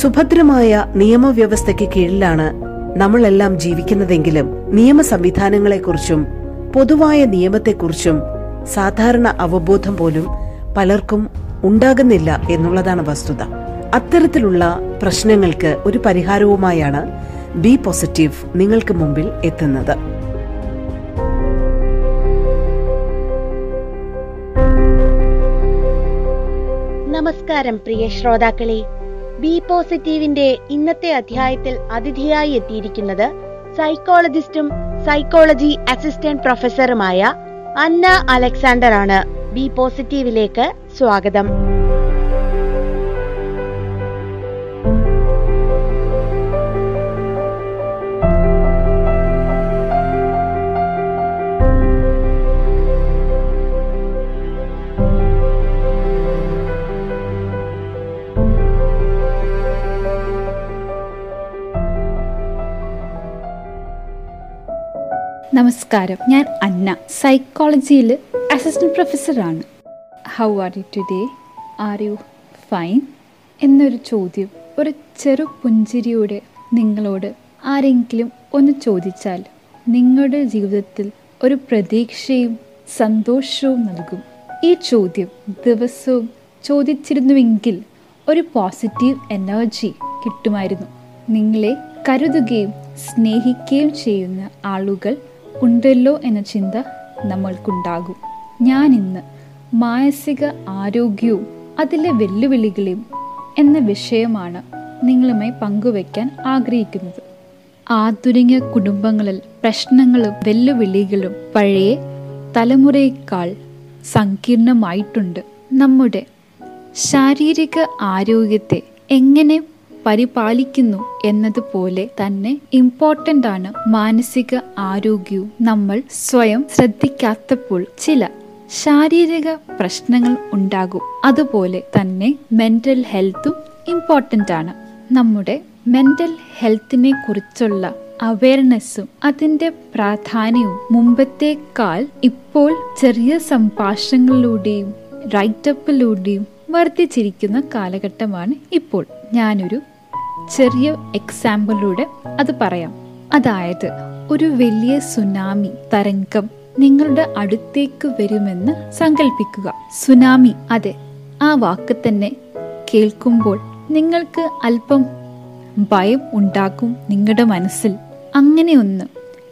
സുഭദ്രമായ നിയമവ്യവസ്ഥയ്ക്ക് കീഴിലാണ് നമ്മളെല്ലാം ജീവിക്കുന്നതെങ്കിലും നിയമ സംവിധാനങ്ങളെക്കുറിച്ചും പൊതുവായ നിയമത്തെക്കുറിച്ചും സാധാരണ അവബോധം പോലും പലർക്കും ഉണ്ടാകുന്നില്ല എന്നുള്ളതാണ് വസ്തുത. അത്തരത്തിലുള്ള പ്രശ്നങ്ങൾക്ക് ഒരു പരിഹാരവുമായാണ് ബി പോസിറ്റീവ് നിങ്ങൾക്ക് മുമ്പിൽ എത്തുന്നത്. നമസ്കാരം പ്രിയ ശ്രോതാക്കളെ. ബി പോസിറ്റീവിന്റെ ഇന്നത്തെ അധ്യായത്തിൽ അതിഥിയായി എത്തിയിരിക്കുന്നത് സൈക്കോളജിസ്റ്റും സൈക്കോളജി അസിസ്റ്റന്റ് പ്രൊഫസറുമായ അന്ന അലക്സാണ്ടർ ആണ് ബി പോസിറ്റീവിലേക്ക് സ്വാഗതം. നമസ്കാരം. ഞാൻ അന്ന സൈക്കോളജിയിൽ അസിസ്റ്റന്റ് പ്രൊഫസറാണ് how are you today are you fine എന്നൊരു ചോദ്യം ഒരു ചെറു പുഞ്ചിരിയോടെ നിങ്ങളോട് ആരെങ്കിലും ഒന്ന് ചോദിച്ചാൽ നിങ്ങളുടെ ജീവിതത്തിൽ ഒരു പ്രതീക്ഷയും സന്തോഷവും നൽകും. ഈ ചോദ്യം ദിവസവും ചോദിച്ചിരുന്നുവെങ്കിൽ ഒരു പോസിറ്റീവ് എനർജി കിട്ടുമായിരുന്നു. നിങ്ങളെ കരുതുകയും സ്നേഹിക്കുകയും ചെയ്യുന്ന ആളുകൾ ഉണ്ടല്ലോ എന്ന ചിന്ത നമ്മൾക്കുണ്ടാകും. ഞാൻ ഇന്ന് മാനസിക ആരോഗ്യവും അതിലെ വെല്ലുവിളികളെയും എന്ന വിഷയമാണ് നിങ്ങളുമായി പങ്കുവയ്ക്കാൻ ആഗ്രഹിക്കുന്നത്. ആധുനിക കുടുംബങ്ങളിൽ പ്രശ്നങ്ങളും വെല്ലുവിളികളും പഴയ തലമുറയേക്കാൾ സങ്കീർണമായിട്ടുണ്ട്. നമ്മുടെ ശാരീരിക ആരോഗ്യത്തെ എങ്ങനെ പരിപാലിക്കുന്നു എന്നതുപോലെ തന്നെ ഇമ്പോർട്ടന്റ് ആണ് മാനസിക ആരോഗ്യവും. നമ്മൾ സ്വയം ശ്രദ്ധിക്കാത്തപ്പോൾ ചില ശാരീരിക പ്രശ്നങ്ങൾ ഉണ്ടാകും. അതുപോലെ തന്നെ മെന്റൽ ഹെൽത്തും ഇമ്പോർട്ടന്റ് ആണ്. നമ്മുടെ മെന്റൽ ഹെൽത്തിനെ കുറിച്ചുള്ള അവയർനെസ്സും അതിന്റെ പ്രാധാന്യവും മുമ്പത്തേക്കാൾ ഇപ്പോൾ ചെറിയ സംഭാഷണങ്ങളിലൂടെയും റൈറ്റപ്പിലൂടെയും വർദ്ധിച്ചിരിക്കുന്ന കാലഘട്ടമാണ് ഇപ്പോൾ. ഞാനൊരു ചെറിയ എക്സാമ്പിളിലൂടെ അത് പറയാം. അതായത് ഒരു വലിയ സുനാമി തരംഗം നിങ്ങളുടെ അടുത്തേക്ക് വരുമെന്ന് സങ്കല്പിക്കുക സുനാമി അതെ ആ വാക്ക് തന്നെ കേൾക്കുമ്പോൾ നിങ്ങൾക്ക് അല്പം ഭയം ഉണ്ടാക്കും നിങ്ങളുടെ മനസ്സിൽ. അങ്ങനെയൊന്ന്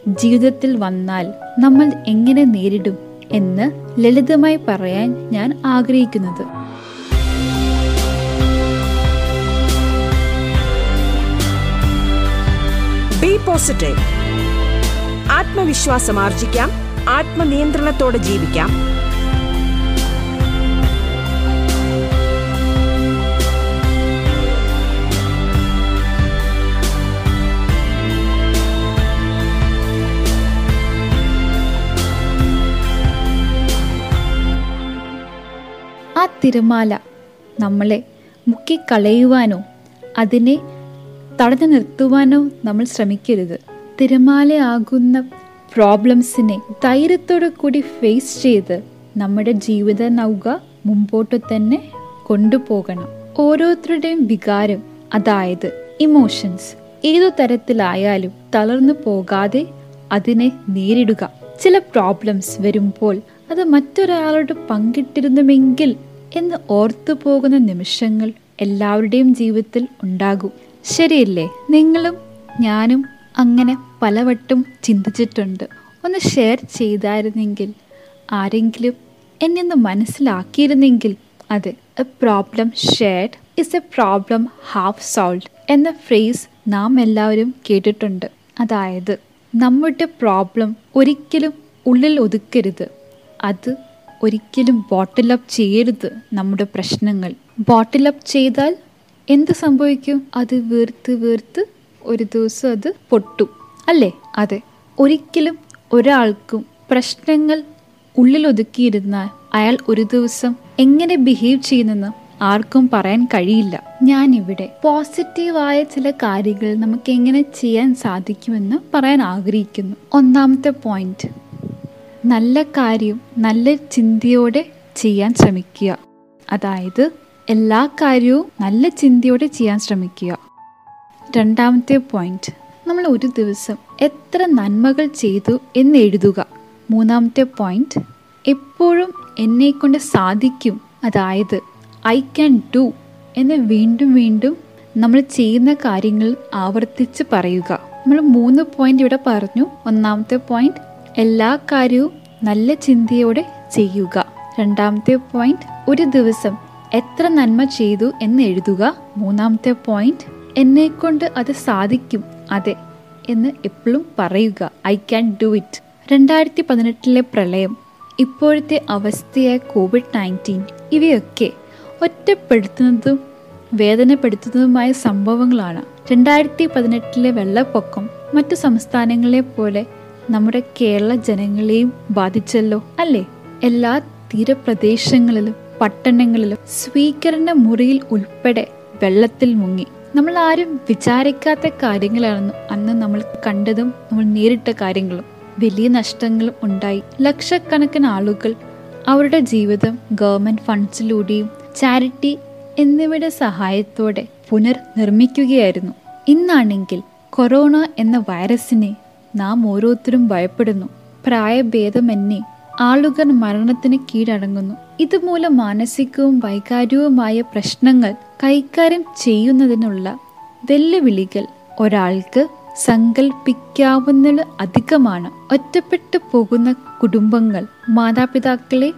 ജീവിതത്തിൽ വന്നാൽ നമ്മൾ എങ്ങനെ നേരിടും എന്ന് ലളിതമായി പറയാൻ ഞാൻ ആഗ്രഹിക്കുന്നത്. പോസിറ്റീവ് ആത്മവിശ്വാസം ആർജിക്കാം. ആത്മനിയന്ത്രണത്തോടെ ജീവിക്കാം. ആ തിരമാല നമ്മളെ മുക്കിക്കളയുവാനോ അതിനെ തടഞ്ഞു നിർത്തുവാനോ നമ്മൾ ശ്രമിക്കരുത്. തിരമാലയാകുന്ന പ്രോബ്ലംസിനെ ധൈര്യത്തോടു കൂടി ഫേസ് ചെയ്ത് നമ്മുടെ ജീവിത നൗക മുമ്പോട്ട് തന്നെ കൊണ്ടുപോകണം. ഓരോരുത്തരുടെയും വികാരം അതായത് ഇമോഷൻസ് ഏതു തരത്തിലായാലും തളർന്നു പോകാതെ അതിനെ നേരിടുക. ചില പ്രോബ്ലംസ് വരുമ്പോൾ അത് മറ്റൊരാളോട് പങ്കിട്ടിരുന്നുമെങ്കിൽ എന്ന് ഓർത്തു പോകുന്ന നിമിഷങ്ങൾ എല്ലാവരുടെയും ജീവിതത്തിൽ ഉണ്ടാകും. ശരിയല്ലേ? നിങ്ങളും ഞാനും അങ്ങനെ പലവട്ടം ചിന്തിച്ചിട്ടുണ്ട്. ഒന്ന് ഷെയർ ചെയ്തായിരുന്നെങ്കിൽ ആരെങ്കിലും എന്നെ ഒന്ന് മനസ്സിലാക്കിയിരുന്നെങ്കിൽ അതെ a problem shared is a problem half solved എന്ന ഫ്രേസ് നാം എല്ലാവരും കേട്ടിട്ടുണ്ട്. അതായത് നമ്മുടെ പ്രോബ്ലം ഒരിക്കലും ഉള്ളിൽ ഒതുക്കരുത്. അത് ഒരിക്കലും ബോട്ടിൽ അപ്പ് ചെയ്യരുത് നമ്മുടെ പ്രശ്നങ്ങൾ. ബോട്ടിൽ അപ്പ് ചെയ്താൽ എന്ത് സംഭവിക്കും? അത് വീർത്ത് വീർത്ത് ഒരു ദിവസം അത് പൊട്ടും. അല്ലേ? അതെ. ഒരിക്കലും ഒരാൾക്കും പ്രശ്നങ്ങൾ ഉള്ളിൽ ഒതുക്കിയിരുന്നാൽ അയാൾ ഒരു ദിവസം എങ്ങനെ ബിഹേവ് ചെയ്യുന്നെന്ന് ആർക്കും പറയാൻ കഴിയില്ല. ഞാൻ ഇവിടെ പോസിറ്റീവായ ചില കാര്യങ്ങൾ നമുക്ക് എങ്ങനെ ചെയ്യാൻ സാധിക്കുമെന്ന് പറയാൻ ആഗ്രഹിക്കുന്നു. ഒന്നാമത്തെ പോയിന്റ് നല്ല കാര്യം നല്ല ചിന്തയോടെ ചെയ്യാൻ ശ്രമിക്കുക. അതായത് എല്ലാ കാര്യവും നല്ല ചിന്തയോടെ ചെയ്യാൻ ശ്രമിക്കുക. രണ്ടാമത്തെ പോയിന്റ് നമ്മൾ ഒരു ദിവസം എത്ര നന്മകൾ ചെയ്തു എന്ന് എഴുതുക. മൂന്നാമത്തെ പോയിന്റ് എപ്പോഴും എന്നെക്കൊണ്ട് സാധിക്കും. അതായത് ഐ ക്യാൻ ഡു എന്ന് വീണ്ടും വീണ്ടും നമ്മൾ ചെയ്യുന്ന കാര്യങ്ങൾ ആവർത്തിച്ച് പറയുക. നമ്മൾ മൂന്ന് പോയിന്റ് ഇവിടെ പറഞ്ഞു. ഒന്നാമത്തെ പോയിന്റ് എല്ലാ കാര്യവും നല്ല ചിന്തയോടെ ചെയ്യുക. രണ്ടാമത്തെ പോയിന്റ് ഒരു ദിവസം എത്ര നന്മ ചെയ്തു എന്ന് എഴുതുക. മൂന്നാമത്തെ പോയിന്റ് എന്നെ കൊണ്ട് അത് സാധിക്കും അതെ എന്ന് എപ്പോഴും പറയുക. ഐ ക്യാൻ ഡു ഇറ്റ് രണ്ടായിരത്തി പതിനെട്ടിലെ പ്രളയം ഇപ്പോഴത്തെ അവസ്ഥയായ കോവിഡ് നയന്റീൻ ഇവയൊക്കെ ഒറ്റപ്പെടുത്തുന്നതും വേദനപ്പെടുത്തുന്നതുമായ സംഭവങ്ങളാണ്. രണ്ടായിരത്തി പതിനെട്ടിലെ വെള്ളപ്പൊക്കം മറ്റു സംസ്ഥാനങ്ങളെ പോലെ നമ്മുടെ കേരള ജനങ്ങളെയും ബാധിച്ചല്ലോ അല്ലേ? എല്ലാ തീരപ്രദേശങ്ങളിലും പട്ടണങ്ങളിലും സ്വീകരണ മുറിയിൽ ഉൾപ്പെടെ വെള്ളത്തിൽ മുങ്ങി. നമ്മൾ ആരും വിചാരിക്കാത്ത കാര്യങ്ങളായിരുന്നു അന്ന് നമ്മൾ കണ്ടതും നമ്മൾ നേരിട്ട കാര്യങ്ങളും. വലിയ നഷ്ടങ്ങളും ഉണ്ടായി. ലക്ഷക്കണക്കിന് ആളുകൾ അവരുടെ ജീവിതം ഗവൺമെന്റ് ഫണ്ട്സിലൂടെയും ചാരിറ്റി എന്നിവയുടെ സഹായത്തോടെ പുനർനിർമ്മിക്കുകയായിരുന്നു. ഇന്നാണെങ്കിൽ കൊറോണ എന്ന വൈറസിനെ നാം ഓരോരുത്തരും ഭയപ്പെടുന്നു. പ്രായഭേദമന്യേ ആളുകൾ മരണത്തിന് കീഴടങ്ങുന്നു. ഇതുമൂലം മാനസികവും വൈകാരികവുമായ പ്രശ്നങ്ങൾ കൈകാര്യം ചെയ്യുന്നതിനുള്ള വെല്ലുവിളികൾ ഒരാൾക്ക് സങ്കല്പിക്കാവുന്ന അധികമാണ്. ഒറ്റപ്പെട്ടു പോകുന്ന കുടുംബങ്ങൾ മാതാപിതാക്കളെ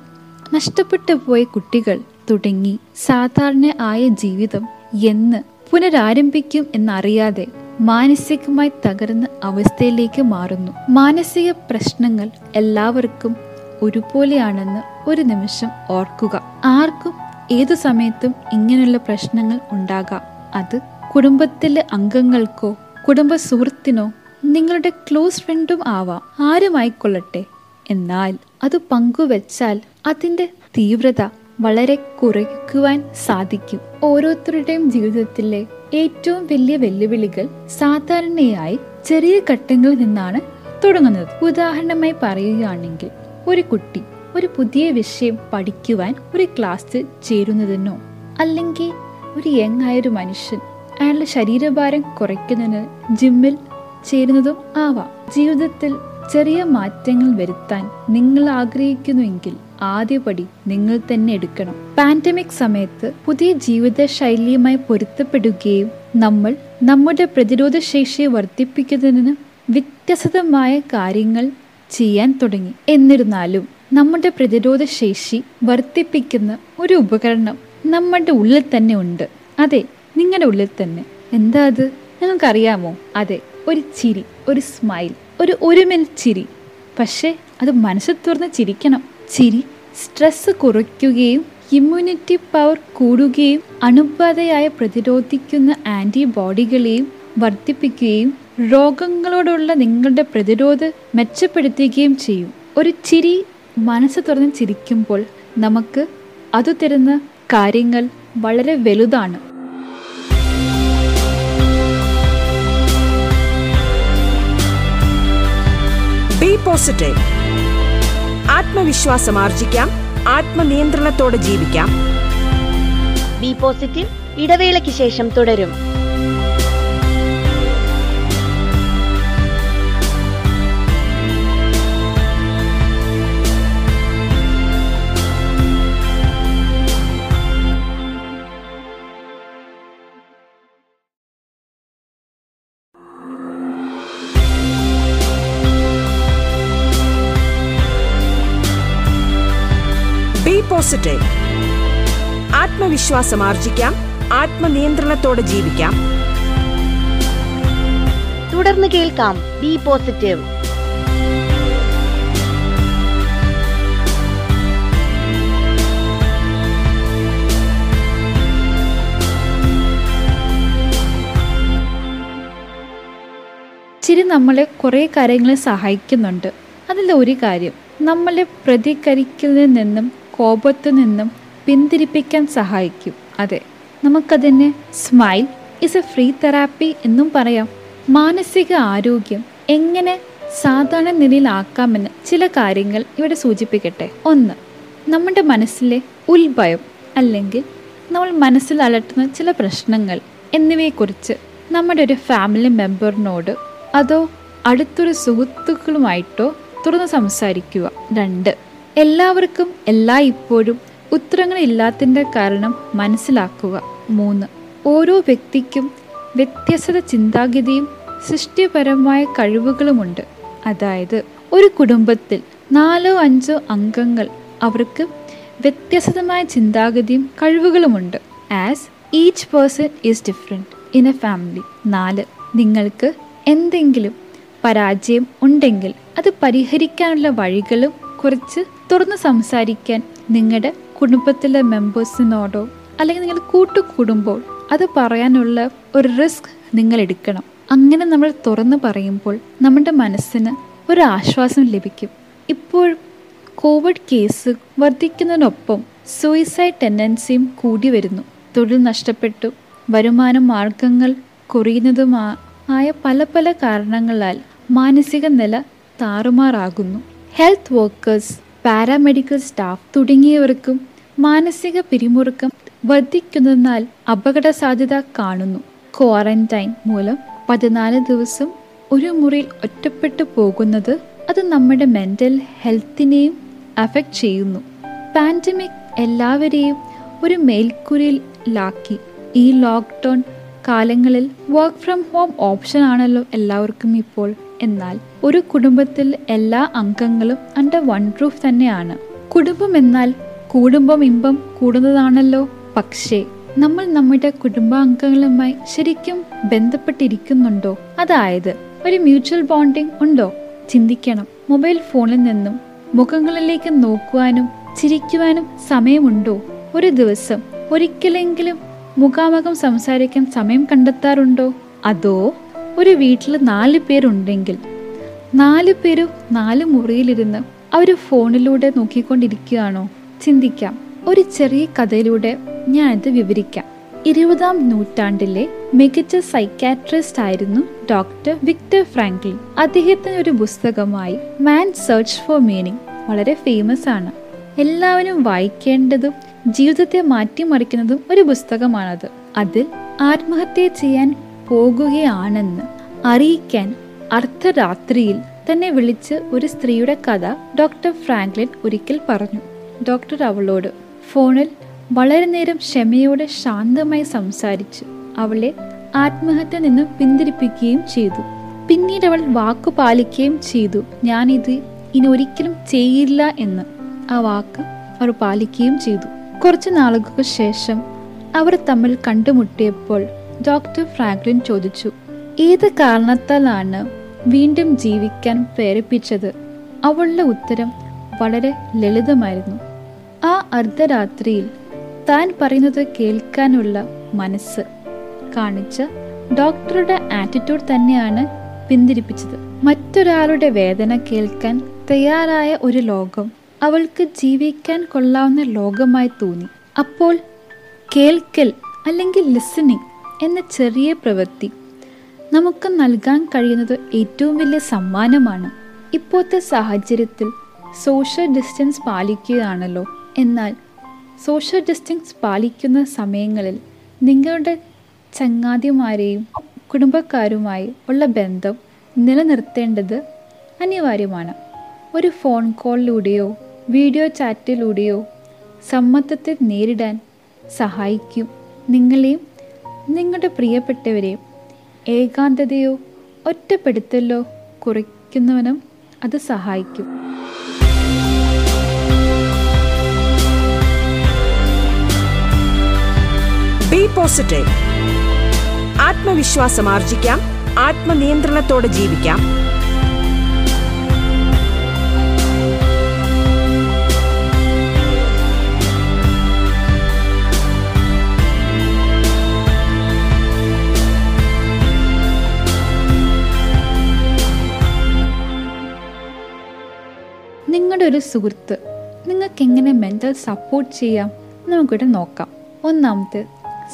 നഷ്ടപ്പെട്ടു പോയ കുട്ടികൾ തുടങ്ങി സാധാരണ ആയ ജീവിതം എന്ന് പുനരാരംഭിക്കും എന്നറിയാതെ മാനസികമായി തകർന്ന അവസ്ഥയിലേക്ക് മാറുന്നു. മാനസിക പ്രശ്നങ്ങൾ എല്ലാവർക്കും ഒരുപോലെയാണെന്ന് ഒരു നിമിഷം ഓർക്കുക. ആർക്കും ഏതു സമയത്തും ഇങ്ങനെയുള്ള പ്രശ്നങ്ങൾ ഉണ്ടാകാം. അത് കുടുംബത്തിലെ അംഗങ്ങൾക്കോ കുടുംബ സുഹൃത്തിനോ നിങ്ങളുടെ ക്ലോസ് ഫ്രണ്ടും ആവാം. ആരുമായിക്കൊള്ളട്ടെ? എന്നാൽ അത് പങ്കുവെച്ചാൽ അതിന്റെ തീവ്രത വളരെ കുറയ്ക്കുവാൻ സാധിക്കും. ഓരോരുത്തരുടെയും ജീവിതത്തിലെ ഏറ്റവും വലിയ വെല്ലുവിളികൾ സാധാരണയായി ചെറിയ ഘട്ടങ്ങളിൽ നിന്നാണ് തുടങ്ങുന്നത്. ഉദാഹരണമായി പറയുകയാണെങ്കിൽ ഒരു കുട്ടി ഒരു പുതിയ വിഷയം പഠിക്കുവാൻ ഒരു ക്ലാസ് ചേരുന്നതിനോ അല്ലെങ്കിൽ ഒരു യങ് ആയൊരു മനുഷ്യൻ അയാളുടെ ശരീരഭാരം കുറയ്ക്കുന്നതിന് ജിമ്മിൽ ചേരുന്നതും ആവാം. ജീവിതത്തിൽ ചെറിയ മാറ്റങ്ങൾ വരുത്താൻ നിങ്ങൾ ആഗ്രഹിക്കുന്നുവെങ്കിൽ ആദ്യപടി നിങ്ങൾ തന്നെ എടുക്കണം. പാൻഡമിക് സമയത്ത് പുതിയ ജീവിത ശൈലിയുമായി പൊരുത്തപ്പെടുകയും നമ്മൾ നമ്മുടെ പ്രതിരോധ ശേഷിയെ വർദ്ധിപ്പിക്കുന്നതിന് വ്യത്യസ്തമായ കാര്യങ്ങൾ ചെയ്യാൻ തുടങ്ങി. എന്നിരുന്നാലും നമ്മുടെ പ്രതിരോധ ശേഷി വർദ്ധിപ്പിക്കുന്ന ഒരു ഉപകരണം നമ്മുടെ ഉള്ളിൽ തന്നെ ഉണ്ട്. അതെ നിങ്ങളുടെ ഉള്ളിൽ തന്നെ. എന്താ അത്? നിങ്ങൾക്കറിയാമോ? അതെ ഒരു ചിരി ഒരു സ്മൈൽ ഒരു ഒരു മെൽ ചിരി. പക്ഷേ അത് മനസ്സിൽ തുറന്ന് ചിരിക്കണം. ചിരി സ്ട്രെസ് കുറയ്ക്കുകയും ഇമ്മ്യൂണിറ്റി പവർ കൂടുകയും അണുബാധയായ പ്രതിരോധിക്കുന്ന ആന്റിബോഡികളെയും വർദ്ധിപ്പിക്കുകയും രോഗങ്ങളോടുള്ള നിങ്ങളുടെ പ്രതിരോധ മെച്ചപ്പെടുത്തുകയും ചെയ്യും. ഒരു ചിരി മനസ്സ് തുറന്ന് ചിരിക്കുമ്പോൾ നമുക്ക് അത് തരുന്ന കാര്യങ്ങൾ വളരെ വലുതാണ്. ബി പോസിറ്റീവ് ആത്മവിശ്വാസം ആർജിക്കാം. ആത്മനിയന്ത്രണത്തോടെ ജീവിക്കാം. ബി പോസിറ്റീവ് ഇടവേളയ്ക്ക് ശേഷം തുടരും. പോസിറ്റീവ് ആത്മവിശ്വാസം ആർജിക്കാം. ആത്മനിയന്ത്രണത്തോടെ ജീവിക്കാം. തുടർന്ന് കേൾക്കാം ബി പോസിറ്റീവ്. ചിരി നമ്മളെ കുറേ കാര്യങ്ങളെ സഹായിക്കുന്നുണ്ട്. അതിൽ ഒരു കാര്യം നമ്മളെ പ്രതികരിക്കുന്നതിൽ നിന്നും കോപത്തിൽ നിന്നും പിന്തിരിപ്പിക്കാൻ സഹായിക്കും. അതെ നമുക്കതിന് smile is a free therapy എന്നും പറയാം. മാനസിക ആരോഗ്യം എങ്ങനെ സാധാരണ നിലയിലാക്കാമെന്ന് ചില കാര്യങ്ങൾ ഇവിടെ സൂചിപ്പിക്കട്ടെ. ഒന്ന് നമ്മുടെ മനസ്സിലെ ഉത്ഭയം അല്ലെങ്കിൽ നമ്മൾ മനസ്സിൽ അലട്ടുന്ന ചില പ്രശ്നങ്ങൾ എന്നിവയെക്കുറിച്ച് നമ്മുടെ ഒരു ഫാമിലി മെമ്പറിനോട് അതോ അടുത്തൊരു സുഹൃത്തുക്കളുമായിട്ടോ തുറന്ന് സംസാരിക്കുക. രണ്ട് എല്ലാവർക്കും എല്ലാ ഇപ്പോഴും ഉത്തരങ്ങളില്ലാത്തതിന്റെ കാരണം മനസ്സിലാക്കുക. മൂന്ന് ഓരോ വ്യക്തിക്കും വ്യത്യസ്ത ചിന്താഗതിയും സൃഷ്ടിപരമായ കഴിവുകളുമുണ്ട്. അതായത് ഒരു കുടുംബത്തിൽ നാലോ അഞ്ചോ അംഗങ്ങൾ അവർക്ക് വ്യത്യസ്തമായ ചിന്താഗതിയും കഴിവുകളുമുണ്ട്. As each person is different in a family നാല് നിങ്ങൾക്ക് എന്തെങ്കിലും പരാജയം ഉണ്ടെങ്കിൽ അത് പരിഹരിക്കാനുള്ള വഴികളും കുറിച്ച് തുറന്ന് സംസാരിക്കാൻ നിങ്ങളുടെ കുടുംബത്തിലെ മെമ്പേഴ്സിനോടോ അല്ലെങ്കിൽ നിങ്ങൾ കൂട്ടുകൂടുമ്പോൾ അത് പറയാനുള്ള ഒരു റിസ്ക് നിങ്ങൾ എടുക്കണം. അങ്ങനെ നമ്മൾ തുറന്ന് പറയുമ്പോൾ നമ്മുടെ മനസ്സിന് ഒരു ആശ്വാസം ലഭിക്കും. ഇപ്പോൾ കോവിഡ് കേസ് വർദ്ധിക്കുന്നതിനൊപ്പം സൂയിസൈഡ് ടെൻഡൻസിയും കൂടി വരുന്നു. തൊഴിൽ നഷ്ടപ്പെട്ടു വരുമാന മാർഗങ്ങൾ കുറയുന്നതുമാ ആയ പല പല കാരണങ്ങളാൽ മാനസിക നില താറുമാറാകുന്നു. ഹെൽത്ത് വർക്കേഴ്സ് പാരാമെഡിക്കൽ സ്റ്റാഫ് തുടങ്ങിയവർക്കും മാനസിക പിരിമുറുക്കം വർദ്ധിക്കുന്നതിനാൽ അപകട സാധ്യത കാണുന്നു. ക്വാറന്റൈൻ മൂലം പതിനാല് ദിവസം ഒരു മുറിയിൽ ഒറ്റപ്പെട്ടു പോകുന്നത് അത് നമ്മുടെ മെന്റൽ ഹെൽത്തിനെയും അഫക്റ്റ് ചെയ്യുന്നു. പാൻഡമിക് എല്ലാവരെയും ഒരു മേൽക്കുരിയിലാക്കി ഈ ലോക്ക്ഡൗൺ കാലങ്ങളിൽ വർക്ക് ഫ്രം ഹോം ഓപ്ഷൻ ആണല്ലോ എല്ലാവർക്കും ഇപ്പോൾ എന്നാൽ ഒരു കുടുംബത്തിൽ എല്ലാ അംഗങ്ങളും അണ്ടർ വൺ റൂഫ് തന്നെയാണ്. കുടുംബം എന്നാൽ കൂടുമ്പം ഇമ്പം കൂടുന്നതാണല്ലോ. പക്ഷേ നമ്മൾ നമ്മുടെ കുടുംബാംഗങ്ങളുമായി ശരിക്കും ബന്ധപ്പെട്ടിരിക്കുന്നുണ്ടോ? അതായത് ഒരു മ്യൂച്വൽ ബോണ്ടിംഗ് ഉണ്ടോ? ചിന്തിക്കണം. മൊബൈൽ ഫോണിൽ നിന്നും മുഖങ്ങളിലേക്ക് നോക്കുവാനും ചിരിക്കുവാനും സമയമുണ്ടോ? ഒരു ദിവസം ഒരിക്കലെങ്കിലും മുഖാമുഖം സംസാരിക്കാൻ സമയം കണ്ടെത്താറുണ്ടോ? അതോ ഒരു വീട്ടിൽ നാല് പേരുണ്ടെങ്കിൽ നാല് പേരും നാല് മുറിയിലിരുന്ന് അവർ ഫോണിലൂടെ നോക്കിക്കൊണ്ടിരിക്കുകയാണോ? ചിന്തിക്കാം. ഒരു ചെറിയ കഥയിലൂടെ ഞാൻ ഇത് വിവരിക്കാം. ഇരുപതാം നൂറ്റാണ്ടിലെ മികച്ച സൈക്കാട്രിസ്റ്റ് ആയിരുന്നു ഡോക്ടർ വിക്ടർ ഫ്രാങ്ക്ലിൻ. അദ്ദേഹത്തിന് ഒരു പുസ്തകമായി മാൻ സെർച്ച് ഫോർ മീനിങ് വളരെ ഫേമസ് ആണ്. എല്ലാവരും വായിക്കേണ്ടതും ജീവിതത്തെ മാറ്റിമറിക്കുന്നതും ഒരു പുസ്തകമാണത്. അതിൽ ആത്മഹത്യ ചെയ്യാൻ പോകുകയാണെന്ന് അറിയിക്കാൻ അർദ്ധരാത്രിയിൽ തന്നെ വിളിച്ച് ഒരു സ്ത്രീയുടെ കഥ ഡോക്ടർ ഫ്രാങ്ക്ലിൻ ഒരിക്കൽ പറഞ്ഞു. ഡോക്ടർ അവളോട് ഫോണിൽ വളരെ നേരം ക്ഷമയോടെ ശാന്തമായി സംസാരിച്ചു അവളെ ആത്മഹത്യ നിന്നും പിന്തിരിപ്പിക്കുകയും ചെയ്തു. പിന്നീട് അവൾ വാക്കു പാലിക്കുകയും ചെയ്തു. ഞാനിത് ഇനി ഒരിക്കലും ചെയ്യില്ല എന്ന് ആ വാക്ക് അവർ പാലിക്കുകയും ചെയ്തു. കുറച്ച് നാളുകൾക്ക് ശേഷം അവർ തമ്മിൽ കണ്ടുമുട്ടിയപ്പോൾ ഡോക്ടർ ഫ്രാങ്ക്ലിൻ ചോദിച്ചു ഏത് കാരണത്താലാണ് വീണ്ടും ജീവിക്കാൻ പ്രേരിപ്പിച്ചത്? അവളുടെ ഉത്തരം വളരെ ലളിതമായിരുന്നു. ആ അർദ്ധരാത്രിയിൽ താൻ പറയുന്നത് കേൾക്കാനുള്ള മനസ്സ് കാണിച്ച ഡോക്ടറുടെ ആറ്റിറ്റ്യൂഡ് തന്നെയാണ് പിന്തിരിപ്പിച്ചത്. മറ്റൊരാളുടെ വേദന കേൾക്കാൻ തയ്യാറായ ഒരു ലോകം അവൾക്ക് ജീവിക്കാൻ കൊള്ളാവുന്ന ലോകമായി തോന്നി. അപ്പോൾ കേൾക്കൽ അല്ലെങ്കിൽ ലിസണിങ് എന്ന ചെറിയ പ്രവൃത്തി നമുക്ക് നൽകാൻ കഴിയുന്നത് ഏറ്റവും വലിയ സമ്മാനമാണ്. ഇപ്പോഴത്തെ സാഹചര്യത്തിൽ സോഷ്യൽ ഡിസ്റ്റൻസ് പാലിക്കുകയാണല്ലോ. എന്നാൽ സോഷ്യൽ ഡിസ്റ്റൻസ് പാലിക്കുന്ന സമയങ്ങളിൽ നിങ്ങളുടെ ചങ്ങാതിമാരെയും കുടുംബക്കാരുമായി ഉള്ള ബന്ധം നിലനിർത്തേണ്ടത് അനിവാര്യമാണ്. ഒരു ഫോൺ കോളിലൂടെയോ വീഡിയോ ചാറ്റിലൂടെയോ സമ്മർദ്ദത്തെ നേരിടാൻ സഹായിക്കും. നിങ്ങളെയും നിങ്ങളുടെ പ്രിയപ്പെട്ടവരെ ഏകാന്തതയോ ഒറ്റപ്പെടുത്തലോ കുറയ്ക്കുന്നവനും അത് സഹായിക്കും. ബി പോസിറ്റീവ് ആത്മവിശ്വാസം ആർജിക്കാം. ആത്മനിയന്ത്രണത്തോടെ ജീവിക്കാം. നിങ്ങളുടെ ഒരു സുഹൃത്ത് നിങ്ങൾക്ക് എങ്ങനെ മെന്റൽ സപ്പോർട്ട് ചെയ്യാം നമുക്കിവിടെ നോക്കാം. ഒന്നാമത്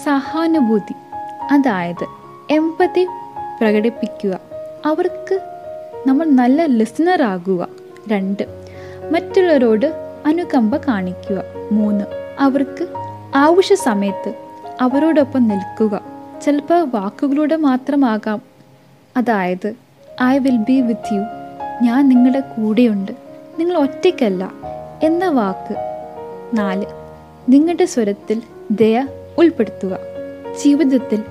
സഹാനുഭൂതി. അതായത് എമ്പതി പ്രകടിപ്പിക്കുക. അവർക്ക് നമ്മൾ നല്ല ലിസണർ ആകുക. രണ്ട് മറ്റുള്ളവരോട് അനുകമ്പ കാണിക്കുക. മൂന്ന് അവർക്ക് ആവശ്യ സമയത്ത് അവരോടൊപ്പം നിൽക്കുക. ചിലപ്പോൾ വാക്കുകളിലൂടെ മാത്രമാകാം. അതായത് I will be with you ഞാൻ നിങ്ങളുടെ കൂടെയുണ്ട്. നിങ്ങൾ ഒറ്റയ്ക്കല്ല. എന്ന വാക്ക്. നാല്. നിങ്ങളുടെ സ്വരത്തിൽ ദയ ഉൾപ്പെടുത്തുക. ജീവിതത്തിൽ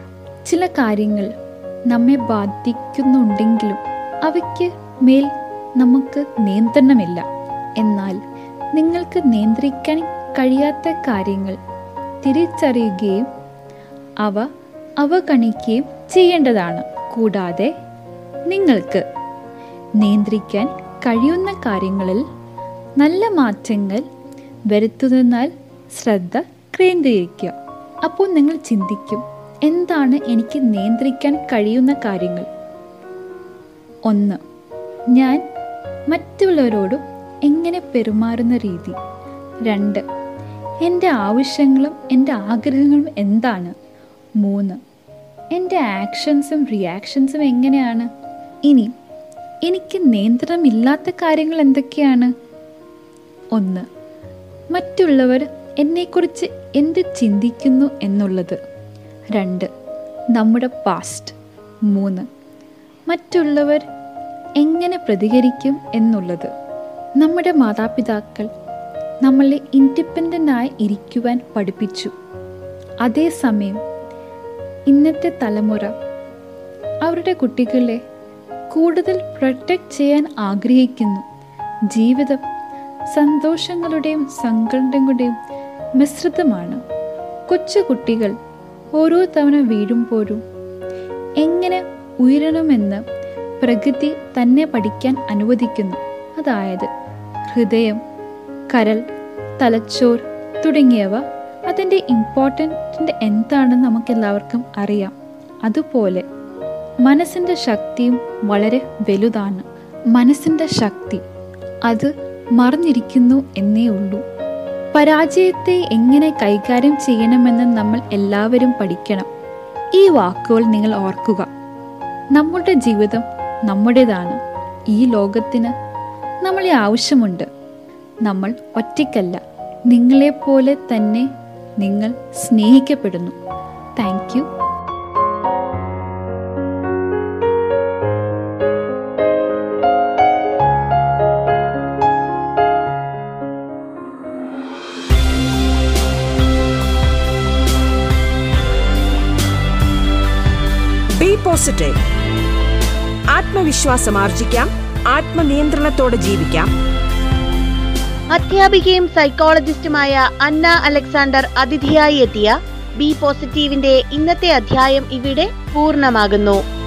ചില കാര്യങ്ങൾ നമ്മെ ബാധിക്കുന്നുണ്ടെങ്കിലും അവയ്ക്ക് മേൽ നമുക്ക് നിയന്ത്രണമില്ല. എന്നാൽ നിങ്ങൾക്ക് നിയന്ത്രിക്കാൻ കഴിയാത്ത കാര്യങ്ങൾ തിരിച്ചറിയുകയും അവ അവഗണിക്കുകയും ചെയ്യേണ്ടതാണ്. കൂടാതെ നിങ്ങൾക്ക് നിയന്ത്രിക്കാൻ കഴിയുന്ന കാര്യങ്ങളിൽ നല്ല മാറ്റങ്ങൾ വരുത്തുന്നതിനാൽ ശ്രദ്ധ കേന്ദ്രീകരിക്കുക. അപ്പോൾ നിങ്ങൾ ചിന്തിക്കും എന്താണ് എനിക്ക് നിയന്ത്രിക്കാൻ കഴിയുന്ന കാര്യങ്ങൾ? ഒന്ന് ഞാൻ മറ്റുള്ളവരോട് എങ്ങനെ പെരുമാറുന്ന രീതി? രണ്ട് എന്റെ ആവശ്യങ്ങളും എന്റെ ആഗ്രഹങ്ങളും എന്താണ്? മൂന്ന് എന്റെ ആക്ഷൻസും റിയാക്ഷൻസും എങ്ങനെയാണ്? ഇനി എനിക്ക് നിയന്ത്രണമില്ലാത്ത കാര്യങ്ങൾ എന്തൊക്കെയാണ്? ഒന്ന് മറ്റുള്ളവർ എന്നെക്കുറിച്ച് എന്ത് ചിന്തിക്കുന്നു എന്നുള്ളത്. രണ്ട് നമ്മുടെ പാസ്റ്റ് മൂന്ന് മറ്റുള്ളവർ എങ്ങനെ പ്രതികരിക്കും എന്നുള്ളത്. നമ്മുടെ മാതാപിതാക്കൾ നമ്മളെ ഇൻഡിപെൻഡന്റായി ഇരിക്കുവാൻ പഠിപ്പിച്ചു. അതേസമയം ഇന്നത്തെ തലമുറ അവരുടെ കുട്ടികളെ കൂടുതൽ പ്രൊട്ടക്റ്റ് ചെയ്യാൻ ആഗ്രഹിക്കുന്നു. ജീവിതം സന്തോഷങ്ങളുടെയും സങ്കടങ്ങളുടെയും മിശ്രിതമാണ്. കൊച്ചു കുട്ടികൾ ഓരോ തവണ വീഴുമ്പോഴും എങ്ങനെ ഉയരണമെന്ന് പ്രകൃതി തന്നെ പഠിക്കാൻ അനുവദിക്കുന്നു. അതായത് ഹൃദയം കരൾ തലച്ചോർ തുടങ്ങിയവ അതിന്റെ ഇമ്പോർട്ടന്റ് എന്താണെന്ന് നമുക്കെല്ലാവർക്കും അറിയാം. അതുപോലെ മനസ്സിന്റെ ശക്തിയും വളരെ വലുതാണ്. മനസ്സിന്റെ ശക്തി അത് മറിഞ്ഞിരിക്കുന്നു എന്നേ ഉള്ളൂ. പരാജയത്തെ എങ്ങനെ കൈകാര്യം ചെയ്യണമെന്ന് നമ്മൾ എല്ലാവരും പഠിക്കണം. ഈ വാക്കുകൾ നിങ്ങൾ ഓർക്കുക. നമ്മുടെ ജീവിതം നമ്മുടേതാണ്. ഈ ലോകത്തിന് നമ്മളെ ആവശ്യമുണ്ട്. നമ്മൾ ഒറ്റയ്ക്കല്ല. നിങ്ങളെപ്പോലെ തന്നെ നിങ്ങൾ സ്നേഹിക്കപ്പെടുന്നു. Thank you. പോസിറ്റീവ് ആത്മവിശ്വാസം ആർജിക്കാം ആത്മനിയന്ത്രണത്തോടെ ജീവിക്കാം. അധ്യാപികയും സൈക്കോളജിസ്റ്റുമായ അന്ന അലക്സാണ്ടർ അതിഥിയായി എത്തിയ ബി പോസിറ്റീവിന്റെ ഇന്നത്തെ അധ്യായം ഇവിടെ പൂർണമാകുന്നു.